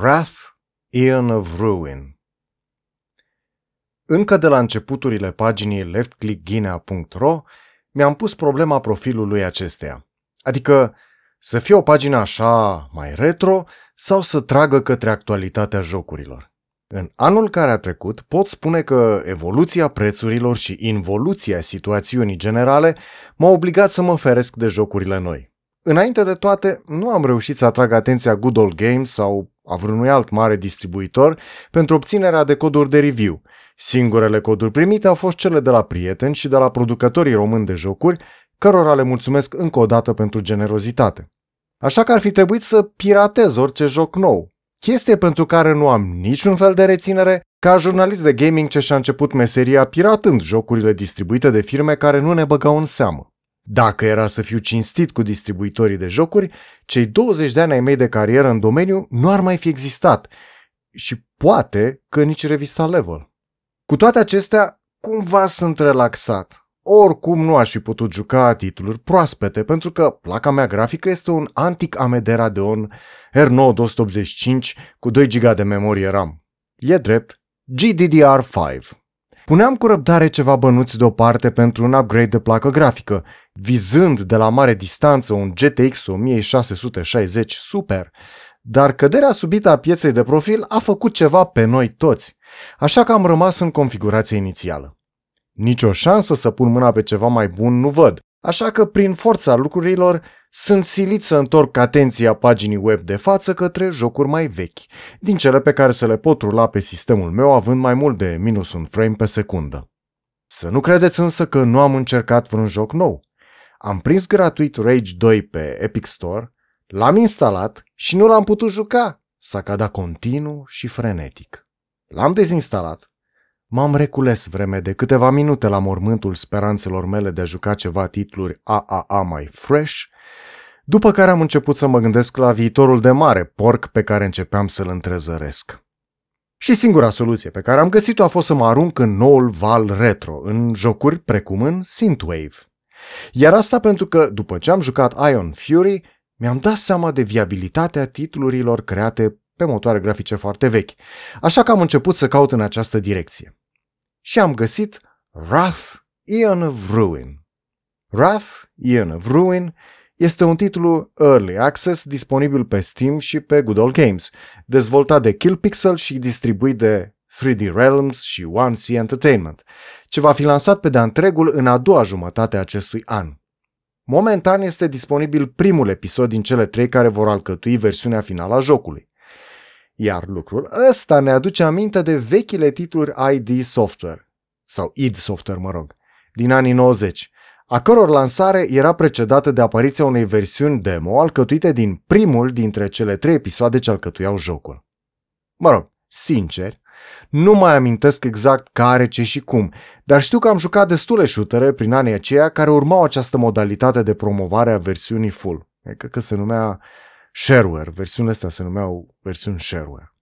Wrath, Eon of Ruin Încă de la începuturile paginii leftclickghinea.ro mi-am pus problema profilului acesteia. Adică să fie o pagină așa mai retro sau să tragă către actualitatea jocurilor. În anul care a trecut, pot spune că evoluția prețurilor și involuția situațiunii generale m-au obligat să mă feresc de jocurile noi. Înainte de toate, nu am reușit să atrag atenția Good Old Games sau a vreunui alt mare distribuitor pentru obținerea de coduri de review. Singurele coduri primite au fost cele de la prieteni și de la producătorii români de jocuri, cărora le mulțumesc încă o dată pentru generozitate. Așa că ar fi trebuit să piratez orice joc nou, chestie pentru care nu am niciun fel de reținere, ca jurnalist de gaming ce și-a început meseria piratând jocurile distribuite de firme care nu ne băgau în seamă. Dacă era să fiu cinstit cu distribuitorii de jocuri, cei 20 de ani ai mei de carieră în domeniu nu ar mai fi existat și poate că nici revista Level. Cu toate acestea, cumva sunt relaxat. Oricum nu aș fi putut juca titluri proaspete, pentru că placa mea grafică este un antic AMD Radeon R9 285 cu 2 GB de memorie RAM. E drept, GDDR5. Puneam cu răbdare ceva bănuți deoparte pentru un upgrade de placă grafică, vizând de la mare distanță un GTX 1660 Super, dar căderea subită a pieței de profil a făcut ceva pe noi toți, așa că am rămas în configurația inițială. Nici o șansă să pun mâna pe ceva mai bun nu văd, așa că prin forța lucrurilor sunt silit să întorc atenția paginii web de față către jocuri mai vechi, din cele pe care să le pot rula pe sistemul meu având mai mult de minus un frame pe secundă. Să nu credeți însă că nu am încercat vreun joc nou. Am prins gratuit Rage 2 pe Epic Store, l-am instalat și nu l-am putut juca. S-a cadat continuu și frenetic. L-am dezinstalat, M-am recules vreme de câteva minute la mormântul speranțelor mele de a juca ceva titluri AAA mai fresh, după care am început să mă gândesc la viitorul de mare porc pe care începeam să-l întrezăresc. Și singura soluție pe care am găsit-o a fost să mă arunc în noul val retro, în jocuri precum în Synthwave. Iar asta pentru că, după ce am jucat Ion Fury, mi-am dat seama de viabilitatea titlurilor create pe motoare grafice foarte vechi, așa că am început să caut în această direcție și am găsit Wrath, Eon of Ruin. Wrath, Eon of Ruin este un titlu Early Access disponibil pe Steam și pe Good Old Games, dezvoltat de Killpixel și distribuit de 3D Realms și 1C Entertainment, ce va fi lansat pe de-a întregul în a doua jumătate a acestui an. Momentan este disponibil primul episod din cele trei care vor alcătui versiunea finală a jocului. Iar lucrul ăsta ne aduce aminte de vechile titluri ID Software, sau id Software, mă rog, din anii 90, a căror lansare era precedată de apariția unei versiuni demo alcătuite din primul dintre cele trei episoade ce alcătuiau jocul. Mă rog, sincer, nu mai amintesc exact care, ce și cum, dar știu că am jucat destule shootere prin anii aceia care urmau această modalitate de promovare a versiunii full. Cred că se numea shareware. Versiunile astea se numeau versiuni shareware.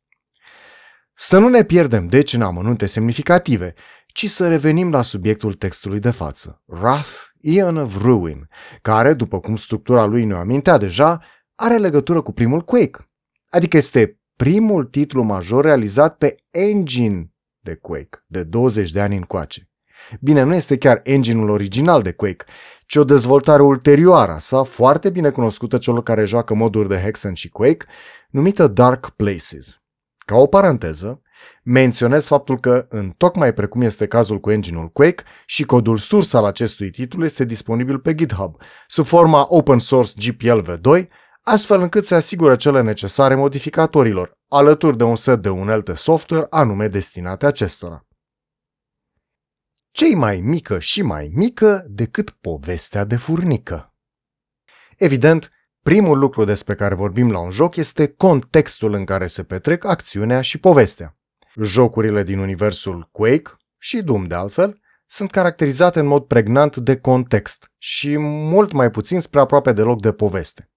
Să nu ne pierdem deci în amănunte semnificative, ci să revenim la subiectul textului de față, Wrath, Eon of Ruin, care, după cum structura lui ne amintea deja, are legătură cu primul Quake. Adică este primul titlu major realizat pe engine de Quake, de 20 de ani încoace. Bine, nu este chiar engine-ul original de Quake, ci o dezvoltare ulterioară sa, foarte bine cunoscută celor care joacă moduri de Hexen și Quake, numită Dark Places. Ca o paranteză, menționez faptul că, în tocmai precum este cazul cu engine-ul Quake, și codul surs al acestui titlu este disponibil pe GitHub, sub forma open source GPL v2, astfel încât se asigură cele necesare modificatorilor, alături de un set de unelte software anume destinate acestora cei mai mică și mai mică decât povestea de furnică. Evident, primul lucru despre care vorbim la un joc este contextul în care se petrec acțiunea și povestea. Jocurile din universul Quake și Doom de altfel sunt caracterizate în mod pregnant de context și mult mai puțin spre aproape deloc de poveste.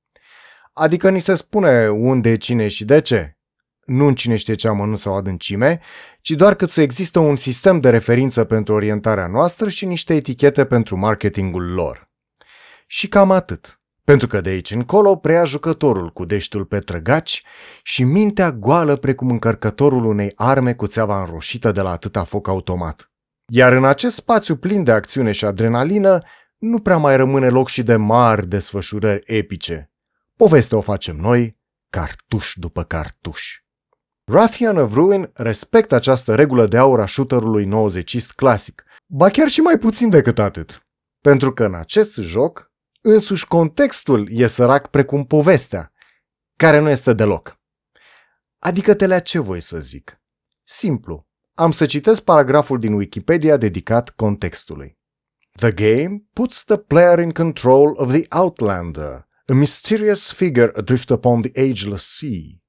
Adică ni se spune unde, cine și de ce, nu în cine știe ce amănunt sau adâncime, ci doar cât să există un sistem de referință pentru orientarea noastră și niște etichete pentru marketingul lor. Și cam atât. Pentru că de aici încolo preia jucătorul cu deștul pe trăgaci și mintea goală precum încărcătorul unei arme cu țeava înroșită de la atâta foc automat. Iar în acest spațiu plin de acțiune și adrenalină, nu prea mai rămâne loc și de mari desfășurări epice. Povestea o facem noi, cartuș după cartuș. Rathian of Ruin respectă această regulă de aur a shooterului 90 clasic, ba chiar și mai puțin decât atât. Pentru că în acest joc, însuși contextul e sărac precum povestea, care nu este deloc. Adică te ce voi să zic? Simplu. Am să citesc paragraful din Wikipedia dedicat contextului. The game puts the player in control of the Outlander, a mysterious figure adrift upon the ageless sea.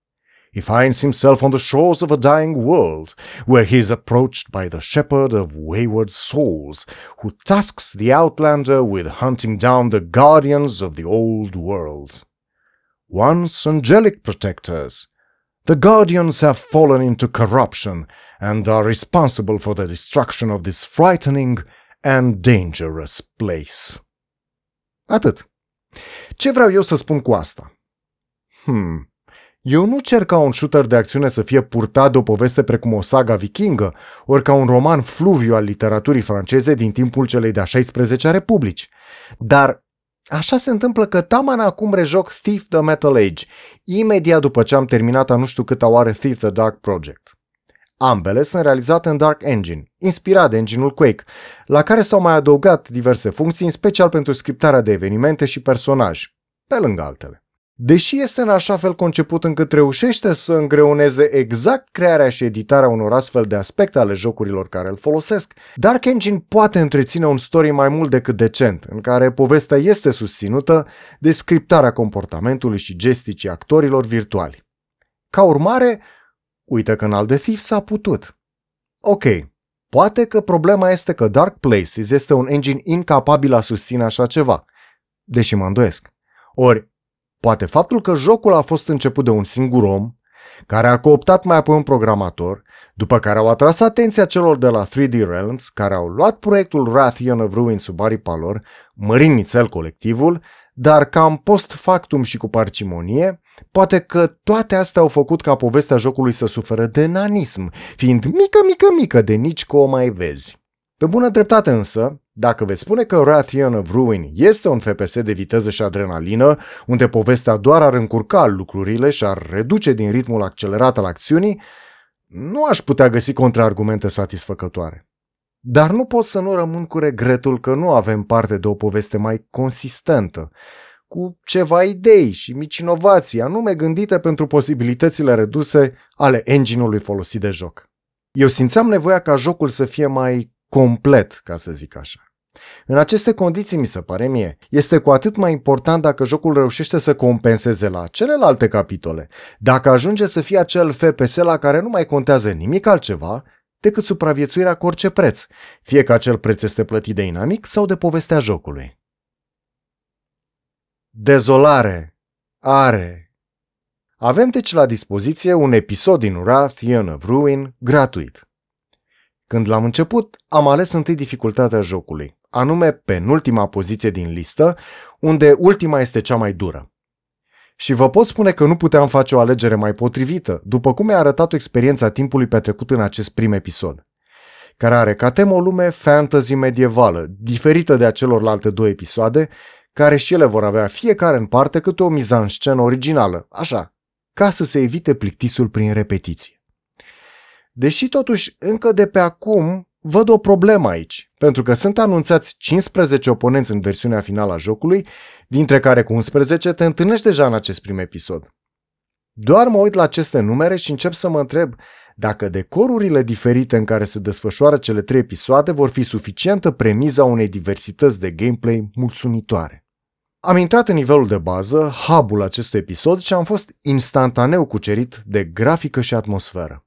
He finds himself on the shores of a dying world, where he is approached by the shepherd of wayward souls, who tasks the outlander with hunting down the guardians of the old world. Once angelic protectors, the guardians have fallen into corruption and are responsible for the destruction of this frightening and dangerous place. Atât. Ce vreau eu să spun cu asta? Hmm. Eu nu cer ca un shooter de acțiune să fie purtat de o poveste precum o saga vikingă, ori ca un roman fluviu al literaturii franceze din timpul celei de-a 16-a republici. Dar așa se întâmplă că taman acum rejoc Thief the Metal Age, imediat după ce am terminat a nu știu câta oară Thief the Dark Project. Ambele sunt realizate în Dark Engine, inspirat de engine-ul Quake, la care s-au mai adăugat diverse funcții, în special pentru scriptarea de evenimente și personaji, pe lângă altele. Deși este în așa fel conceput încât reușește să îngreuneze exact crearea și editarea unor astfel de aspecte ale jocurilor care îl folosesc, Dark Engine poate întreține un story mai mult decât decent, în care povestea este susținută de scriptarea comportamentului și gesticii actorilor virtuali. Ca urmare, uite că în alt de Thief s-a putut. Ok, poate că problema este că Dark Places este un engine incapabil a susține așa ceva, deși mă îndoiesc. Ori, Poate faptul că jocul a fost început de un singur om, care a cooptat mai apoi un programator, după care au atras atenția celor de la 3D Realms, care au luat proiectul Rathian of Ruin sub aripa lor, mărind nițel colectivul, dar cam post factum și cu parcimonie, poate că toate astea au făcut ca povestea jocului să suferă de nanism, fiind mică, mică, mică de nici că o mai vezi. Pe bună dreptate însă, dacă veți spune că Rathian of Ruin este un FPS de viteză și adrenalină, unde povestea doar ar încurca lucrurile și ar reduce din ritmul accelerat al acțiunii, nu aș putea găsi contraargumente satisfăcătoare. Dar nu pot să nu rămân cu regretul că nu avem parte de o poveste mai consistentă, cu ceva idei și mici inovații, anume gândite pentru posibilitățile reduse ale engine-ului folosit de joc. Eu simțeam nevoia ca jocul să fie mai complet, ca să zic așa. În aceste condiții, mi se pare mie, este cu atât mai important dacă jocul reușește să compenseze la celelalte capitole, dacă ajunge să fie acel FPS la care nu mai contează nimic altceva decât supraviețuirea cu orice preț, fie că acel preț este plătit de inamic sau de povestea jocului. Dezolare are. Avem deci la dispoziție un episod din Wrath, Ion of Ruin, gratuit. Când l-am început, am ales întâi dificultatea jocului, anume penultima poziție din listă, unde ultima este cea mai dură. Și vă pot spune că nu puteam face o alegere mai potrivită, după cum mi-a arătat o experiența timpului petrecut în acest prim episod, care are ca temă o lume fantasy medievală, diferită de acelorlalte două episoade, care și ele vor avea fiecare în parte câte o mizan-scenă originală, așa, ca să se evite plictisul prin repetiție. Deși totuși încă de pe acum văd o problemă aici, pentru că sunt anunțați 15 oponenți în versiunea finală a jocului, dintre care cu 11 te întâlnești deja în acest prim episod. Doar mă uit la aceste numere și încep să mă întreb dacă decorurile diferite în care se desfășoară cele trei episoade vor fi suficientă premiza unei diversități de gameplay mulțumitoare. Am intrat în nivelul de bază, hubul acestui episod și am fost instantaneu cucerit de grafică și atmosferă.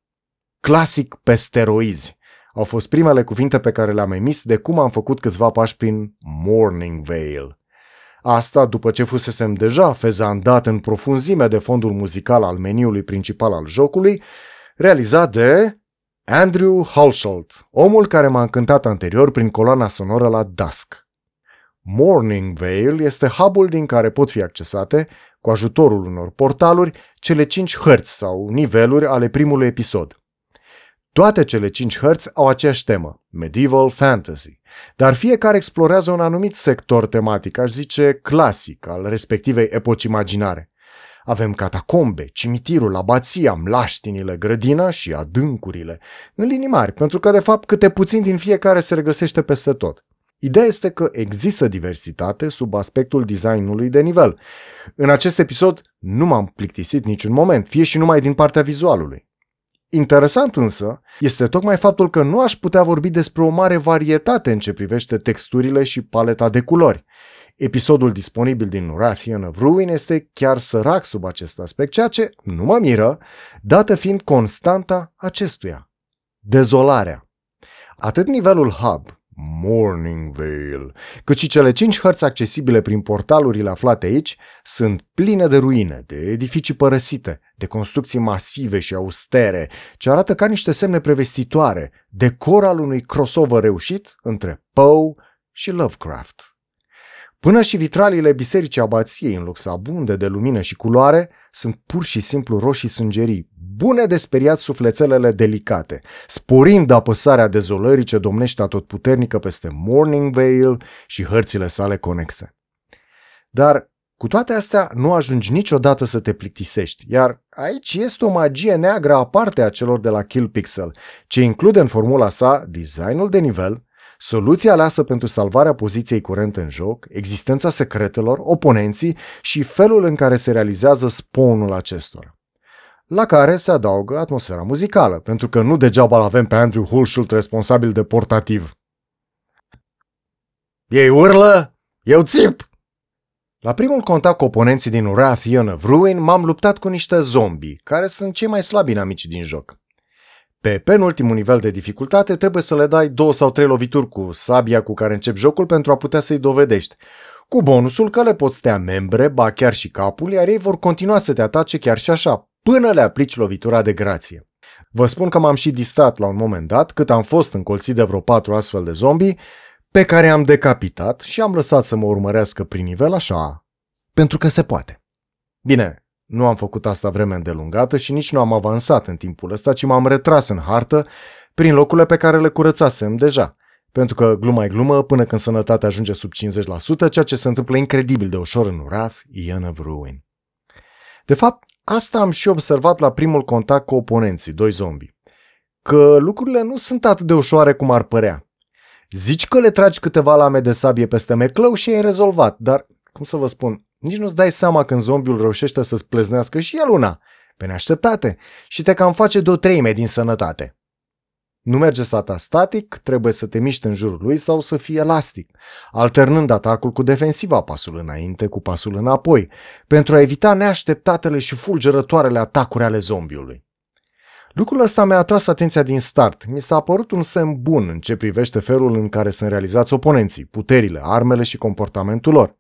Clasic pe steroizi. Au fost primele cuvinte pe care le-am emis de cum am făcut câțiva pași prin Morning Vale. Asta după ce fusesem deja fezandat în profunzime de fondul muzical al meniului principal al jocului, realizat de Andrew Halsholt, omul care m-a încântat anterior prin coloana sonoră la Dusk. Morning Veil este hubul din care pot fi accesate, cu ajutorul unor portaluri, cele cinci hărți sau niveluri ale primului episod. Toate cele cinci hărți au aceeași temă, Medieval Fantasy, dar fiecare explorează un anumit sector tematic, aș zice clasic, al respectivei epoci imaginare. Avem catacombe, cimitirul, abația, mlaștinile, grădina și adâncurile, în linii mari, pentru că de fapt câte puțin din fiecare se regăsește peste tot. Ideea este că există diversitate sub aspectul designului de nivel. În acest episod nu m-am plictisit niciun moment, fie și numai din partea vizualului. Interesant însă este tocmai faptul că nu aș putea vorbi despre o mare varietate în ce privește texturile și paleta de culori. Episodul disponibil din Rathian of Ruin este chiar sărac sub acest aspect, ceea ce nu mă miră, dată fiind constanta acestuia. Dezolarea. Atât nivelul hub, Morning Vale, cât și cele cinci hărți accesibile prin portalurile aflate aici sunt pline de ruine, de edificii părăsite, de construcții masive și austere, ce arată ca niște semne prevestitoare, decor al unui crossover reușit între Poe și Lovecraft. Până și vitraliile bisericii abației, în loc să abunde de lumină și culoare, sunt pur și simplu roșii sângerii, bune de speriat sufletelele delicate, sporind apăsarea dezolării ce domnește atotputernică peste Morning Vale și hărțile sale conexe. Dar cu toate astea nu ajungi niciodată să te plictisești, iar aici este o magie neagră aparte a celor de la Kill Pixel, ce include în formula sa designul de nivel, soluția aleasă pentru salvarea poziției curente în joc, existența secretelor, oponenții și felul în care se realizează spawnul acestora. La care se adaugă atmosfera muzicală, pentru că nu degeaba avem pe Andrew Hulshult responsabil de portativ. Ei urlă, eu țip! La primul contact cu oponenții din Wrath Ion of Ruin m-am luptat cu niște zombi, care sunt cei mai slabi inamici din joc. Pe penultimul nivel de dificultate trebuie să le dai două sau trei lovituri cu sabia cu care începi jocul pentru a putea să-i dovedești. Cu bonusul că le poți tăia membre, ba chiar și capul, iar ei vor continua să te atace chiar și așa, până le aplici lovitura de grație. Vă spun că m-am și distrat la un moment dat, cât am fost încolțit de vreo patru astfel de zombi, pe care am decapitat și am lăsat să mă urmărească prin nivel așa, pentru că se poate. Bine, nu am făcut asta vreme îndelungată și nici nu am avansat în timpul ăsta, ci m-am retras în hartă prin locurile pe care le curățasem deja. Pentru că, gluma e glumă, până când sănătatea ajunge sub 50%, ceea ce se întâmplă incredibil de ușor în Wrath, Ian of Ruin. De fapt, asta am și observat la primul contact cu oponenții, doi zombi. Că lucrurile nu sunt atât de ușoare cum ar părea. Zici că le tragi câteva lame de sabie peste meclău și e rezolvat, dar, cum să vă spun, nici nu-ți dai seama când zombiul reușește să-ți pleznească și el una, pe neașteptate, și te cam face de o treime din sănătate. Nu merge sata static, trebuie să te miști în jurul lui sau să fie elastic, alternând atacul cu defensiva, pasul înainte cu pasul înapoi, pentru a evita neașteptatele și fulgerătoarele atacuri ale zombiului. Lucrul ăsta mi-a atras atenția din start. Mi s-a părut un semn bun în ce privește felul în care sunt realizați oponenții, puterile, armele și comportamentul lor.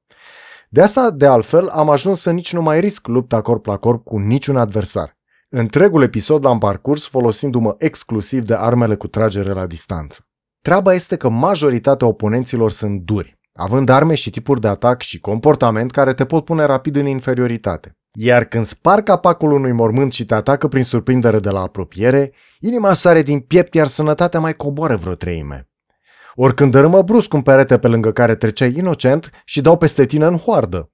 De asta, de altfel, am ajuns să nici nu mai risc lupta corp la corp cu niciun adversar. Întregul episod l-am parcurs folosindu-mă exclusiv de armele cu tragere la distanță. Treaba este că majoritatea oponenților sunt duri, având arme și tipuri de atac și comportament care te pot pune rapid în inferioritate. Iar când spar capacul unui mormânt și te atacă prin surprindere de la apropiere, inima sare din piept, iar sănătatea mai coboară vreo treime ori când dărâmă brusc un perete pe lângă care treceai inocent și dau peste tine în hoardă,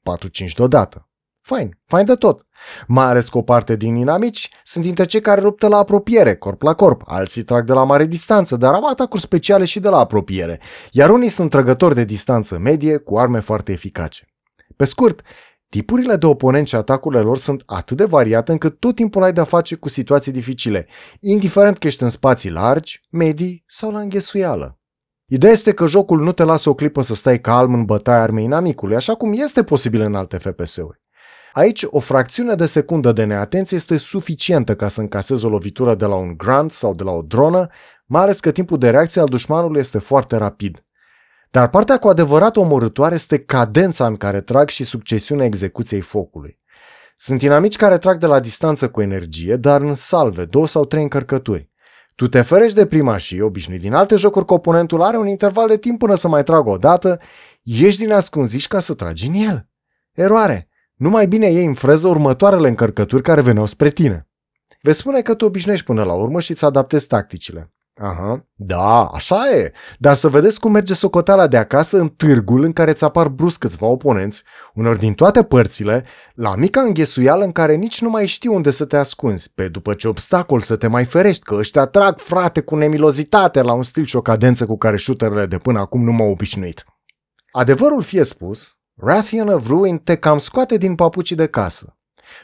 4-5 deodată. Fain, fain de tot. Mai ales că o parte din inamici sunt dintre cei care luptă la apropiere, corp la corp, alții trag de la mare distanță, dar au atacuri speciale și de la apropiere, iar unii sunt trăgători de distanță medie cu arme foarte eficace. Pe scurt, tipurile de oponenți și atacurile lor sunt atât de variate încât tot timpul ai de-a face cu situații dificile, indiferent că ești în spații largi, medii sau la înghesuială. Ideea este că jocul nu te lasă o clipă să stai calm în bătaia armei inamicului, așa cum este posibil în alte FPS-uri. Aici, o fracțiune de secundă de neatenție este suficientă ca să încasezi o lovitură de la un grant sau de la o dronă, mai ales că timpul de reacție al dușmanului este foarte rapid. Dar partea cu adevărat omorâtoare este cadența în care trag și succesiunea execuției focului. Sunt inamici care trag de la distanță cu energie, dar în salve, două sau trei încărcături. Tu te ferești de prima și obișnuit din alte jocuri că oponentul are un interval de timp până să mai tragă o dată, ieși din ascunziș ca să tragi în el. Eroare. Nu mai bine iei în freză următoarele încărcături care veneau spre tine. Veți spune că te obișnuiești până la urmă și îți adaptezi tacticile. Aha, da, așa e. Dar să vedeți cum merge socoteala de acasă în târgul în care îți apar brusc câțiva oponenți, unor din toate părțile, la mica înghesuială în care nici nu mai știi unde să te ascunzi, pe după ce obstacol să te mai ferești, că ăștia trag frate cu nemilozitate la un stil și o cadență cu care shooterele de până acum nu m-au obișnuit. Adevărul fie spus, Rathian of Ruin te cam scoate din papucii de casă.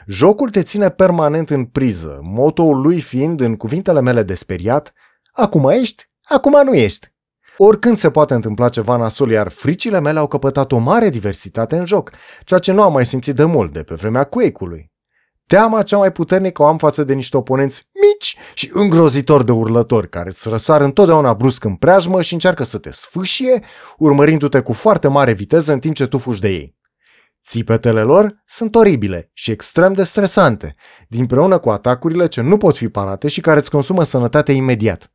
Jocul te ține permanent în priză, motoul lui fiind, în cuvintele mele de speriat, Acum ești, acum nu ești. Oricând se poate întâmpla ceva nasol, iar fricile mele au căpătat o mare diversitate în joc, ceea ce nu am mai simțit de mult de pe vremea Quake-ului. Teama cea mai puternică o am față de niște oponenți mici și îngrozitori de urlători, care îți răsar întotdeauna brusc în preajmă și încearcă să te sfâșie, urmărindu-te cu foarte mare viteză în timp ce tu fugi de ei. Țipetele lor sunt oribile și extrem de stresante, dinpreună cu atacurile ce nu pot fi parate și care îți consumă sănătatea imediat.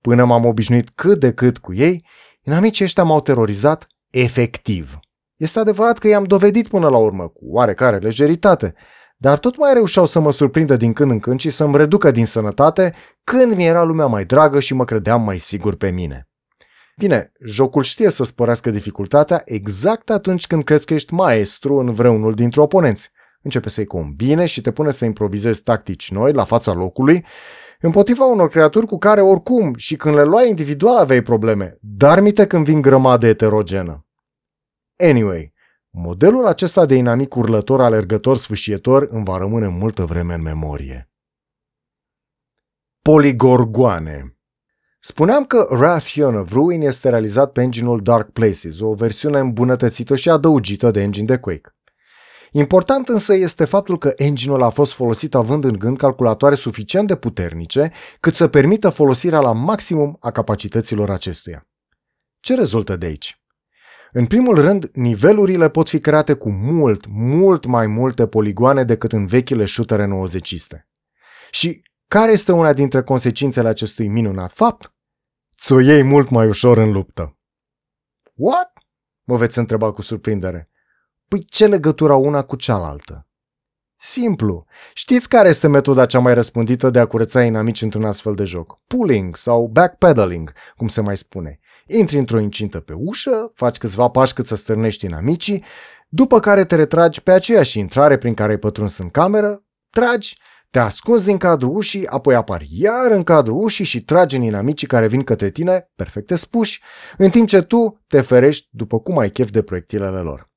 Până m-am obișnuit cât de cât cu ei, inamicii ăștia m-au terorizat efectiv. Este adevărat că i-am dovedit până la urmă, cu oarecare lejeritate, dar tot mai reușeau să mă surprindă din când în când și să-mi reducă din sănătate când mi era lumea mai dragă și mă credeam mai sigur pe mine. Bine, jocul știe să spărească dificultatea exact atunci când crezi că ești maestru în vreunul dintre oponenți. Începe să-i combine și te pune să improvizezi tactici noi la fața locului împotriva unor creaturi cu care oricum și când le luai individual aveai probleme, dar mite când vin grămadă eterogenă. Anyway, modelul acesta de inamic urlător, alergător, sfâșietor îmi va rămâne multă vreme în memorie. Poligorgoane Spuneam că Wrath of Ruin este realizat pe engine-ul Dark Places, o versiune îmbunătățită și adăugită de engine de Quake. Important însă este faptul că engine-ul a fost folosit având în gând calculatoare suficient de puternice cât să permită folosirea la maximum a capacităților acestuia. Ce rezultă de aici? În primul rând, nivelurile pot fi create cu mult, mult mai multe poligoane decât în vechile șutere 90 Și care este una dintre consecințele acestui minunat fapt? Ți-o iei mult mai ușor în luptă. What? Mă veți întreba cu surprindere. Păi ce legătură una cu cealaltă? Simplu. Știți care este metoda cea mai răspândită de a curăța inamici într-un astfel de joc? Pulling sau backpedaling, cum se mai spune. Intri într-o incintă pe ușă, faci câțiva pași cât să stârnești inamicii, după care te retragi pe aceeași intrare prin care ai pătruns în cameră, tragi, te ascunzi din cadrul ușii, apoi apari iar în cadrul ușii și tragi în inamicii care vin către tine, perfecte spuși, în timp ce tu te ferești după cum ai chef de proiectilele lor.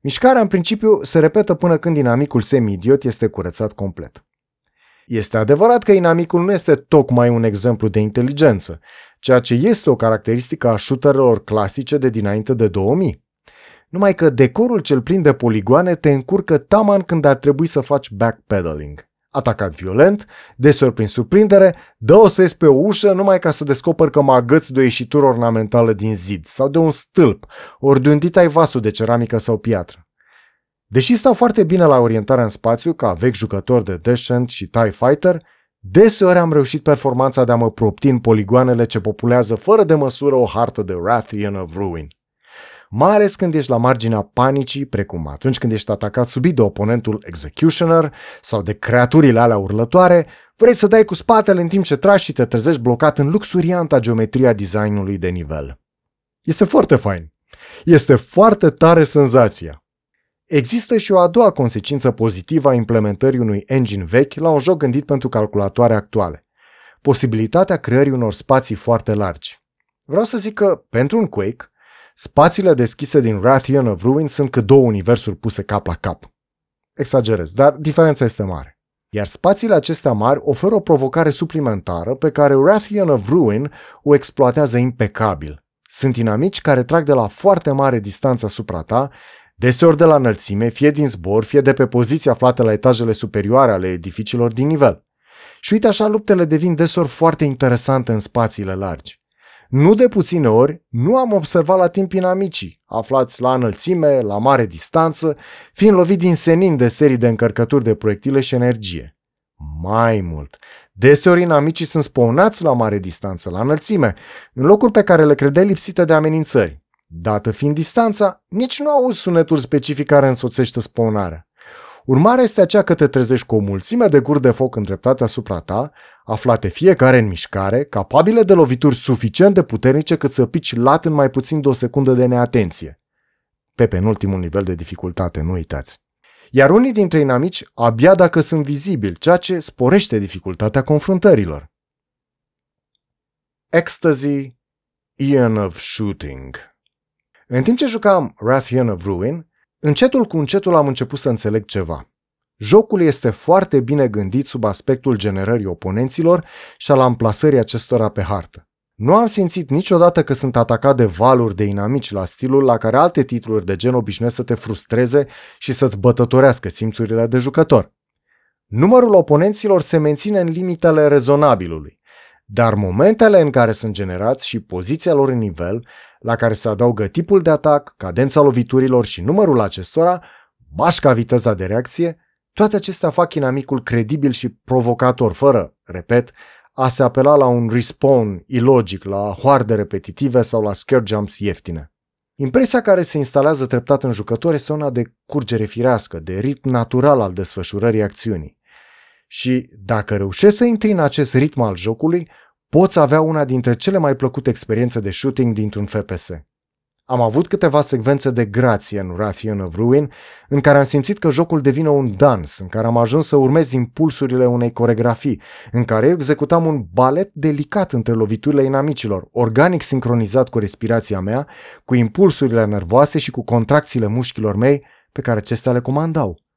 Mișcarea în principiu se repetă până când inamicul semi-idiot este curățat complet. Este adevărat că inamicul nu este tocmai un exemplu de inteligență, ceea ce este o caracteristică a shooterelor clasice de dinainte de 2000. Numai că decorul cel plin de poligoane te încurcă taman când ar trebui să faci backpedaling. Atacat violent, deseori prin surprindere, dă o ses pe o ușă numai ca să descoperi că mă agăți de o ieșitură ornamentală din zid sau de un stâlp, ori de un ai vasul de ceramică sau piatră. Deși stau foarte bine la orientarea în spațiu, ca vechi jucător de Descent și TIE Fighter, deseori am reușit performanța de a mă propti în poligoanele ce populează fără de măsură o hartă de Rathian of Ruin mai ales când ești la marginea panicii, precum atunci când ești atacat subit de oponentul Executioner sau de creaturile alea urlătoare, vrei să dai cu spatele în timp ce tragi și te trezești blocat în luxurianta geometria designului de nivel. Este foarte fain. Este foarte tare senzația. Există și o a doua consecință pozitivă a implementării unui engine vechi la un joc gândit pentru calculatoare actuale. Posibilitatea creării unor spații foarte largi. Vreau să zic că, pentru un Quake, Spațiile deschise din Rathian of Ruin sunt cât două universuri puse cap la cap. Exagerez, dar diferența este mare. Iar spațiile acestea mari oferă o provocare suplimentară pe care Rathian of Ruin o exploatează impecabil. Sunt inamici care trag de la foarte mare distanță asupra ta, deseori de la înălțime, fie din zbor, fie de pe poziții aflate la etajele superioare ale edificiilor din nivel. Și uite așa luptele devin deseori foarte interesante în spațiile largi. Nu de puține ori nu am observat la timp inamicii, aflați la înălțime, la mare distanță, fiind lovit din senin de serii de încărcături de proiectile și energie. Mai mult, deseori inamicii sunt spawnați la mare distanță, la înălțime, în locuri pe care le credeai lipsite de amenințări. Dată fiind distanța, nici nu auzi sunetul specific care însoțește spăunarea. Urmarea este aceea că te trezești cu o mulțime de guri de foc îndreptate asupra ta, aflate fiecare în mișcare, capabile de lovituri suficient de puternice cât să pici lat în mai puțin de o secundă de neatenție. Pe penultimul nivel de dificultate, nu uitați. Iar unii dintre inamici abia dacă sunt vizibili, ceea ce sporește dificultatea confruntărilor. Ecstasy, Ian of Shooting În timp ce jucam Rathian of Ruin, Încetul cu încetul am început să înțeleg ceva. Jocul este foarte bine gândit sub aspectul generării oponenților și al amplasării acestora pe hartă. Nu am simțit niciodată că sunt atacat de valuri de inamici la stilul la care alte titluri de gen obișnuiesc să te frustreze și să-ți bătătorească simțurile de jucător. Numărul oponenților se menține în limitele rezonabilului, dar momentele în care sunt generați și poziția lor în nivel la care se adaugă tipul de atac, cadența loviturilor și numărul acestora, bașca viteza de reacție, toate acestea fac inamicul credibil și provocator, fără, repet, a se apela la un respawn ilogic, la hoarde repetitive sau la scare jumps ieftine. Impresia care se instalează treptat în jucător este una de curgere firească, de ritm natural al desfășurării acțiunii. Și dacă reușești să intri în acest ritm al jocului, poți avea una dintre cele mai plăcute experiențe de shooting dintr-un FPS. Am avut câteva secvențe de grație în Rathian of Ruin, în care am simțit că jocul devine un dans, în care am ajuns să urmez impulsurile unei coregrafii, în care eu executam un balet delicat între loviturile inamicilor, organic sincronizat cu respirația mea, cu impulsurile nervoase și cu contracțiile mușchilor mei pe care acestea le comandau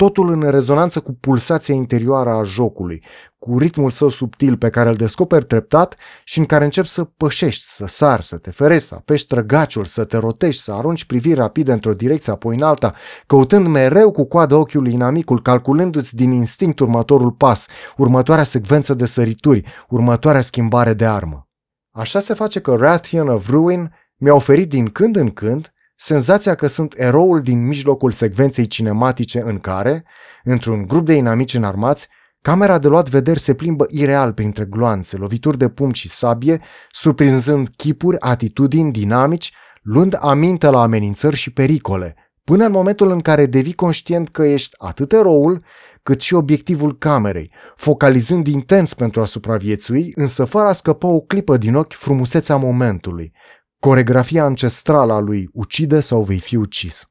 totul în rezonanță cu pulsația interioară a jocului, cu ritmul său subtil pe care îl descoperi treptat și în care începi să pășești, să sari, să te ferești, să apeși trăgaciul, să te rotești, să arunci priviri rapide într-o direcție apoi în alta, căutând mereu cu coada ochiului inamicul, calculându-ți din instinct următorul pas, următoarea secvență de sărituri, următoarea schimbare de armă. Așa se face că Rathian of Ruin mi-a oferit din când în când senzația că sunt eroul din mijlocul secvenței cinematice în care, într-un grup de inamici înarmați, camera de luat vederi se plimbă ireal printre gloanțe, lovituri de pumn și sabie, surprinzând chipuri, atitudini, dinamici, luând aminte la amenințări și pericole, până în momentul în care devii conștient că ești atât eroul, cât și obiectivul camerei, focalizând intens pentru a supraviețui, însă fără a scăpa o clipă din ochi frumusețea momentului, Coregrafia ancestrală a lui Ucide sau vei fi ucis.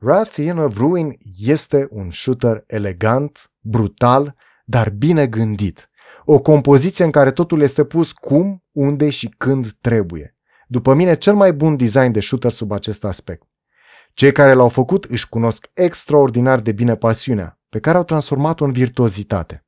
Wrath in of Ruin este un shooter elegant, brutal, dar bine gândit. O compoziție în care totul este pus cum, unde și când trebuie. După mine, cel mai bun design de shooter sub acest aspect. Cei care l-au făcut își cunosc extraordinar de bine pasiunea, pe care au transformat-o în virtuozitate.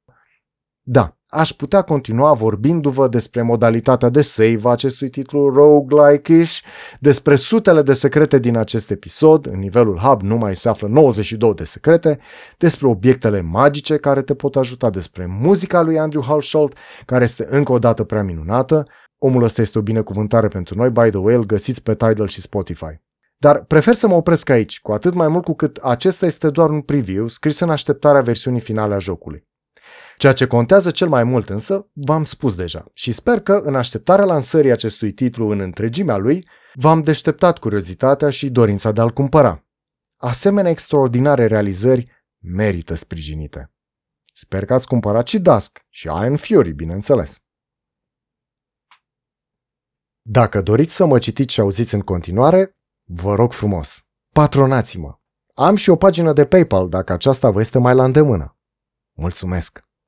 Da, aș putea continua vorbindu-vă despre modalitatea de save a acestui titlu roguelike-ish, despre sutele de secrete din acest episod, în nivelul hub nu mai se află 92 de secrete, despre obiectele magice care te pot ajuta, despre muzica lui Andrew Halsholt, care este încă o dată prea minunată, omul ăsta este o binecuvântare pentru noi, by the way, îl găsiți pe Tidal și Spotify. Dar prefer să mă opresc aici, cu atât mai mult cu cât acesta este doar un preview scris în așteptarea versiunii finale a jocului. Ceea ce contează cel mai mult însă, v-am spus deja și sper că în așteptarea lansării acestui titlu în întregimea lui, v-am deșteptat curiozitatea și dorința de a-l cumpăra. Asemenea extraordinare realizări merită sprijinite. Sper că ați cumpărat și Dusk și Iron Fury, bineînțeles. Dacă doriți să mă citiți și auziți în continuare, vă rog frumos, patronați-mă. Am și o pagină de PayPal dacă aceasta vă este mai la îndemână. Mulțumesc!